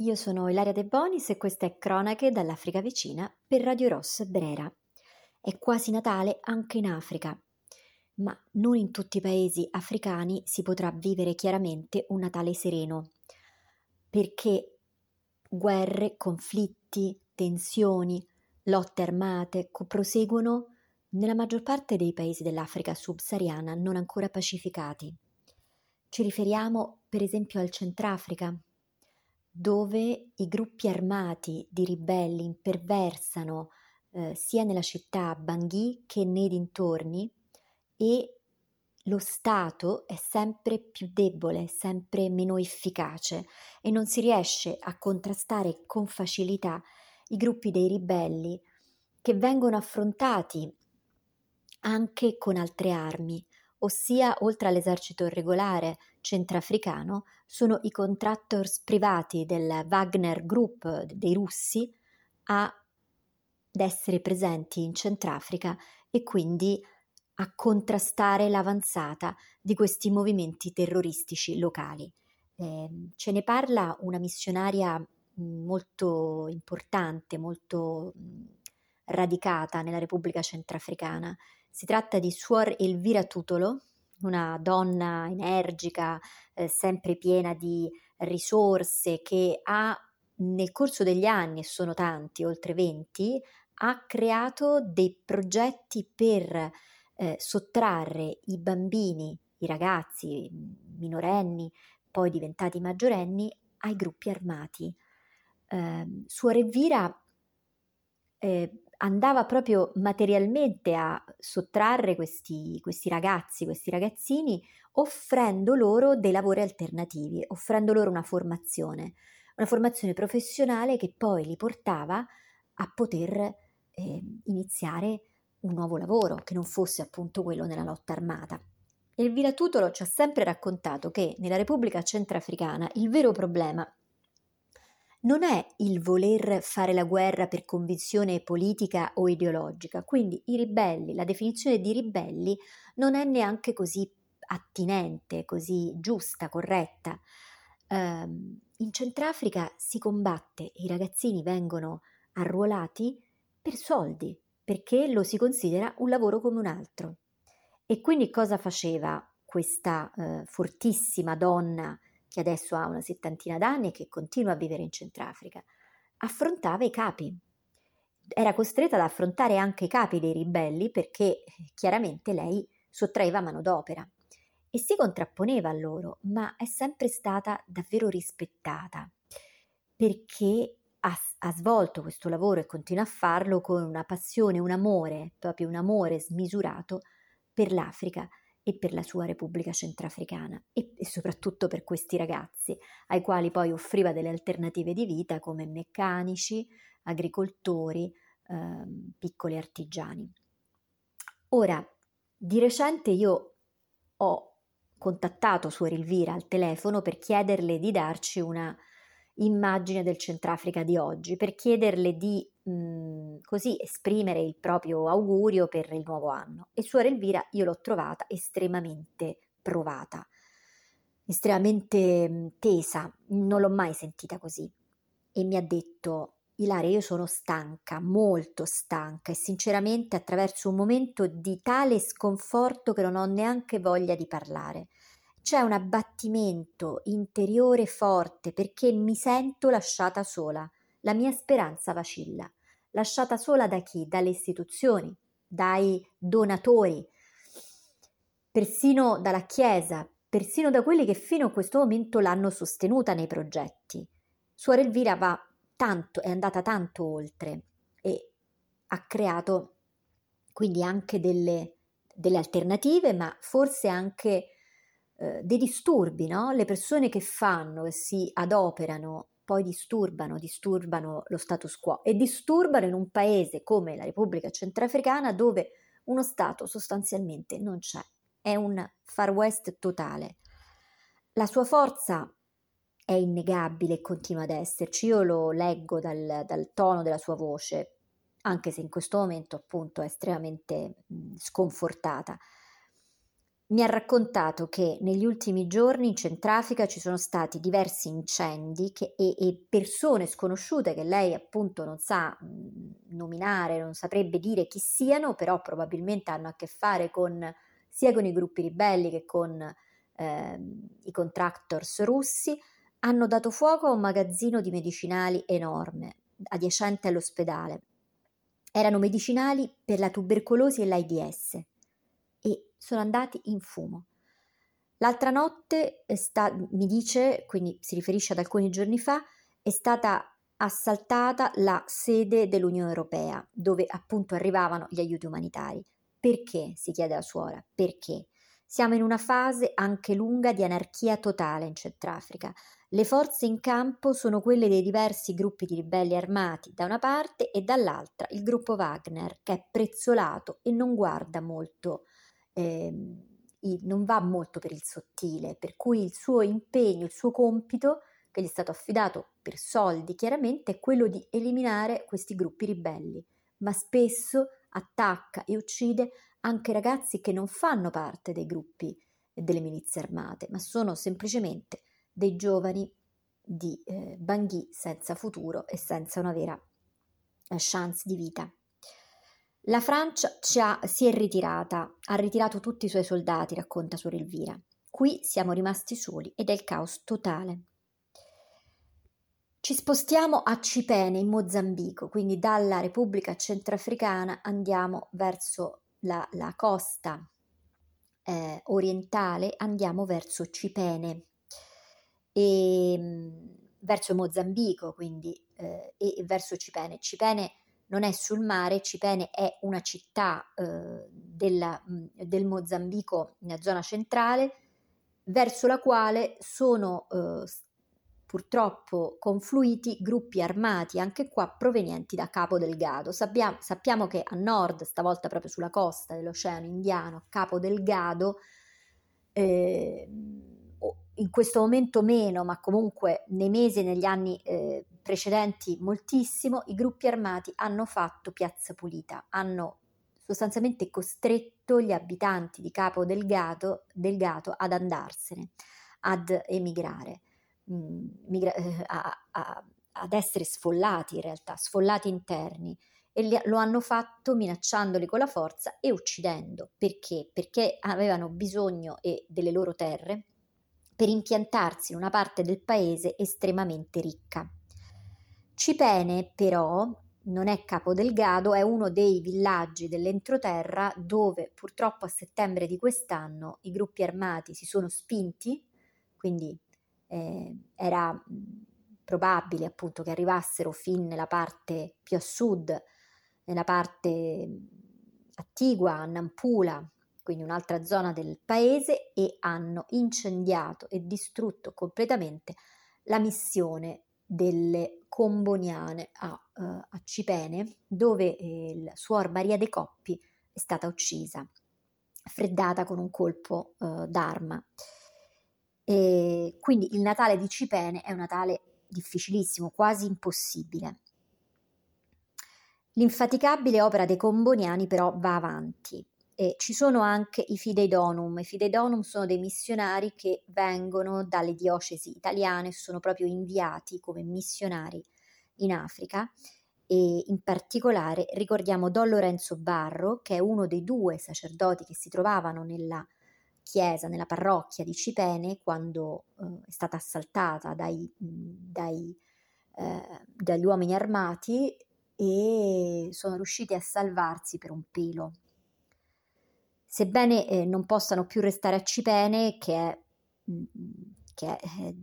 io sono Ilaria De Bonis e questa è Cronache dall'Africa vicina per Radio Ross Brera. È quasi Natale anche in Africa, ma non in tutti i paesi africani si potrà vivere chiaramente un Natale sereno, perché guerre, conflitti, tensioni, lotte armate proseguono nella maggior parte dei paesi dell'Africa subsahariana non ancora pacificati. Ci riferiamo per esempio al Centrafrica, dove i gruppi armati di ribelli imperversano eh, sia nella città Bangui che nei dintorni e lo Stato è sempre più debole, sempre meno efficace e non si riesce a contrastare con facilità i gruppi dei ribelli che vengono affrontati anche con altre armi, ossia oltre all'esercito regolare centrafricano sono i contractors privati del Wagner Group dei russi ad essere presenti in Centrafrica e quindi a contrastare l'avanzata di questi movimenti terroristici locali. Eh, ce ne parla una missionaria molto importante, molto radicata nella Repubblica Centrafricana. Si tratta di Suor Elvira Tutolo, una donna energica, eh, sempre piena di risorse, che ha nel corso degli anni, e sono tanti, oltre 20, ha creato dei progetti per eh, sottrarre i bambini, i ragazzi minorenni, poi diventati maggiorenni, ai gruppi armati. Eh, Suor Elvira eh, andava proprio materialmente a sottrarre questi, questi ragazzi, questi ragazzini, offrendo loro dei lavori alternativi, offrendo loro una formazione, una formazione professionale che poi li portava a poter eh, iniziare un nuovo lavoro che non fosse appunto quello nella lotta armata. Elvira Tutolo ci ha sempre raccontato che nella Repubblica Centrafricana il vero problema non è il voler fare la guerra per convinzione politica o ideologica, quindi i ribelli, la definizione di ribelli non è neanche così attinente, così giusta, corretta. Um, in Centrafrica si combatte, i ragazzini vengono arruolati per soldi, perché lo si considera un lavoro come un altro. E quindi cosa faceva questa uh, fortissima donna che adesso ha una settantina d'anni e che continua a vivere in Centrafrica, affrontava i capi. Era costretta ad affrontare anche i capi dei ribelli perché chiaramente lei sottraeva manodopera e si contrapponeva a loro, ma è sempre stata davvero rispettata perché ha, ha, svolto questo lavoro e continua a farlo con una passione, un amore, proprio un amore smisurato per l'Africa e per la sua Repubblica Centrafricana e, e, soprattutto per questi ragazzi, ai quali poi offriva delle alternative di vita come meccanici, agricoltori, eh, piccoli artigiani. Ora, di recente io ho contattato Suor Elvira al telefono per chiederle di darci una immagine del Centrafrica di oggi, per chiederle di mh, mhmm, così esprimere il proprio augurio per il nuovo anno. E Suor Elvira io l'ho trovata estremamente provata, estremamente mhmm, tesa, non l'ho mai sentita così. E mi ha detto, Ilaria, io sono stanca, molto stanca e sinceramente attraverso un momento di tale sconforto che non ho neanche voglia di parlare. C'è un abbattimento interiore forte perché mi sento lasciata sola. La mia speranza vacilla. Lasciata sola da chi? Dalle istituzioni, dai donatori, persino dalla Chiesa, persino da quelli che fino a questo momento l'hanno sostenuta nei progetti. Suor Elvira va tanto, è andata tanto oltre e ha creato quindi anche delle, delle alternative, ma forse anche eh, dei disturbi, no? Le persone che fanno e si adoperano poi disturbano, disturbano lo status quo e disturbano in un paese come la Repubblica Centrafricana dove uno Stato sostanzialmente non c'è, è un far west totale. La sua forza è innegabile e continua ad esserci, io lo leggo dal, dal tono della sua voce, anche se in questo momento appunto è estremamente mh, sconfortata mi ha raccontato che negli ultimi giorni in Centrafrica ci sono stati diversi incendi che, e, e, persone sconosciute che lei appunto non sa mh, nominare, non saprebbe dire chi siano, però probabilmente hanno a che fare con, sia con i gruppi ribelli che con eh, i contractors russi, hanno dato fuoco a un magazzino di medicinali enorme, adiacente all'ospedale. Erano medicinali per la tubercolosi e l'AIDS sono andati in fumo. L'altra notte, sta, mi dice, quindi si riferisce ad alcuni giorni fa, è stata assaltata la sede dell'Unione Europea, dove appunto arrivavano gli aiuti umanitari. Perché? si chiede la suora. Perché? Siamo in una fase anche lunga di anarchia totale in Centrafrica. Le forze in campo sono quelle dei diversi gruppi di ribelli armati da una parte e dall'altra il gruppo Wagner, che è prezzolato e non guarda molto eh, non va molto per il sottile, per cui il suo impegno, il suo compito, che gli è stato affidato per soldi chiaramente, è quello di eliminare questi gruppi ribelli, ma spesso attacca e uccide anche ragazzi che non fanno parte dei gruppi delle milizie armate, ma sono semplicemente dei giovani di eh, Bangui senza futuro e senza una vera eh, chance di vita. La Francia ha, si è ritirata, ha ritirato tutti i suoi soldati, racconta Suor Elvira. Qui siamo rimasti soli ed è il caos totale. Ci spostiamo a Cipene, in Mozambico, quindi dalla Repubblica Centrafricana andiamo verso la, la costa eh, orientale, andiamo verso Cipene e mm, verso Mozambico, quindi eh, e verso Cipene. Cipene non è sul mare, Cipene è una città eh, della, del Mozambico, nella zona centrale, verso la quale sono eh, purtroppo confluiti gruppi armati, anche qua provenienti da Capo Delgado. Sappiamo, sappiamo che a nord, stavolta proprio sulla costa dell'Oceano Indiano, Capo Delgado, eh, in questo momento meno, ma comunque nei mesi e negli anni eh, precedenti moltissimo, i gruppi armati hanno fatto piazza pulita, hanno sostanzialmente costretto gli abitanti di Capo Delgado, Delgato ad andarsene, ad emigrare, mh, migra- eh, a, a, ad essere sfollati in realtà, sfollati interni e lo hanno fatto minacciandoli con la forza e uccidendo. Perché? Perché avevano bisogno eh, delle loro terre per impiantarsi in una parte del paese estremamente ricca. Cipene, però, non è Capodelgado, è uno dei villaggi dell'entroterra dove purtroppo a settembre di quest'anno i gruppi armati si sono spinti, quindi eh, era probabile appunto che arrivassero fin nella parte più a sud, nella parte attigua, a Nampula, quindi un'altra zona del paese, e hanno incendiato e distrutto completamente la missione delle Comboniane a, uh, a Cipene, dove eh, suor Maria De Coppi è stata uccisa, freddata con un colpo uh, d'arma. E quindi il Natale di Cipene è un Natale difficilissimo, quasi impossibile. L'infaticabile opera dei Comboniani però va avanti e ci sono anche i Fidei Donum. I Fidei Donum sono dei missionari che vengono dalle diocesi italiane, sono proprio inviati come missionari in Africa e in particolare ricordiamo Don Lorenzo Barro, che è uno dei due sacerdoti che si trovavano nella chiesa, nella parrocchia di Cipene quando eh, è stata assaltata dai, dai, eh, dagli uomini armati e sono riusciti a salvarsi per un pelo sebbene eh, non possano più restare a Cipene, che è, mm, che è eh,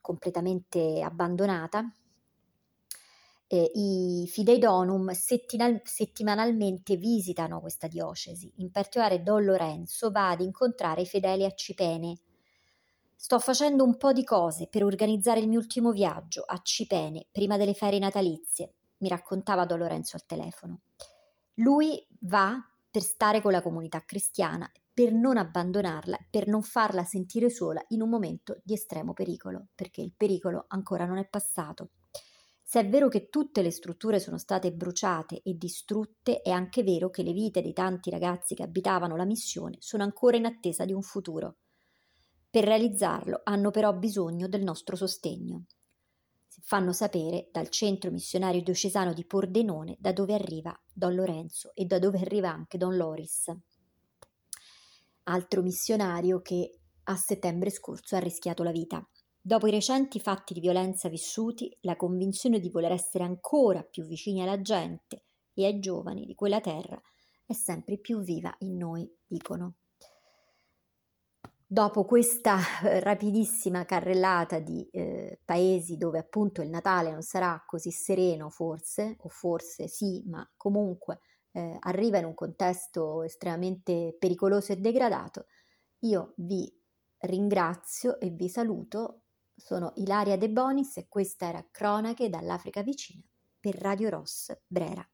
completamente abbandonata, eh, i Fidei Donum settinal- settimanalmente visitano questa diocesi, in particolare Don Lorenzo va ad incontrare i fedeli a Cipene. Sto facendo un po' di cose per organizzare il mio ultimo viaggio a Cipene prima delle ferie natalizie, mi raccontava Don Lorenzo al telefono. Lui va per stare con la comunità cristiana, per non abbandonarla, per non farla sentire sola in un momento di estremo pericolo, perché il pericolo ancora non è passato. Se è vero che tutte le strutture sono state bruciate e distrutte, è anche vero che le vite dei tanti ragazzi che abitavano la missione sono ancora in attesa di un futuro. Per realizzarlo hanno però bisogno del nostro sostegno. Fanno sapere dal centro missionario diocesano di Pordenone da dove arriva Don Lorenzo e da dove arriva anche Don Loris, altro missionario che a settembre scorso ha rischiato la vita. Dopo i recenti fatti di violenza vissuti, la convinzione di voler essere ancora più vicini alla gente e ai giovani di quella terra è sempre più viva in noi, dicono. Dopo questa eh, rapidissima carrellata di eh, paesi dove appunto il Natale non sarà così sereno forse, o forse sì, ma comunque eh, arriva in un contesto estremamente pericoloso e degradato, io vi ringrazio e vi saluto. Sono Ilaria De Bonis e questa era Cronache dall'Africa vicina per Radio Ross Brera.